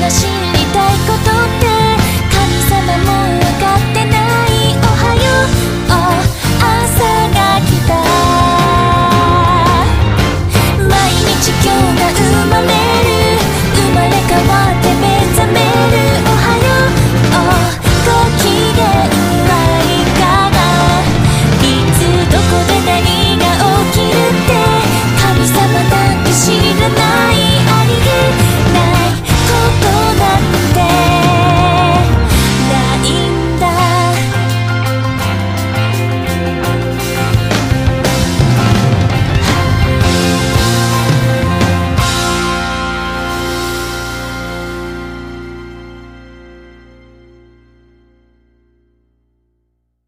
が知りたいことって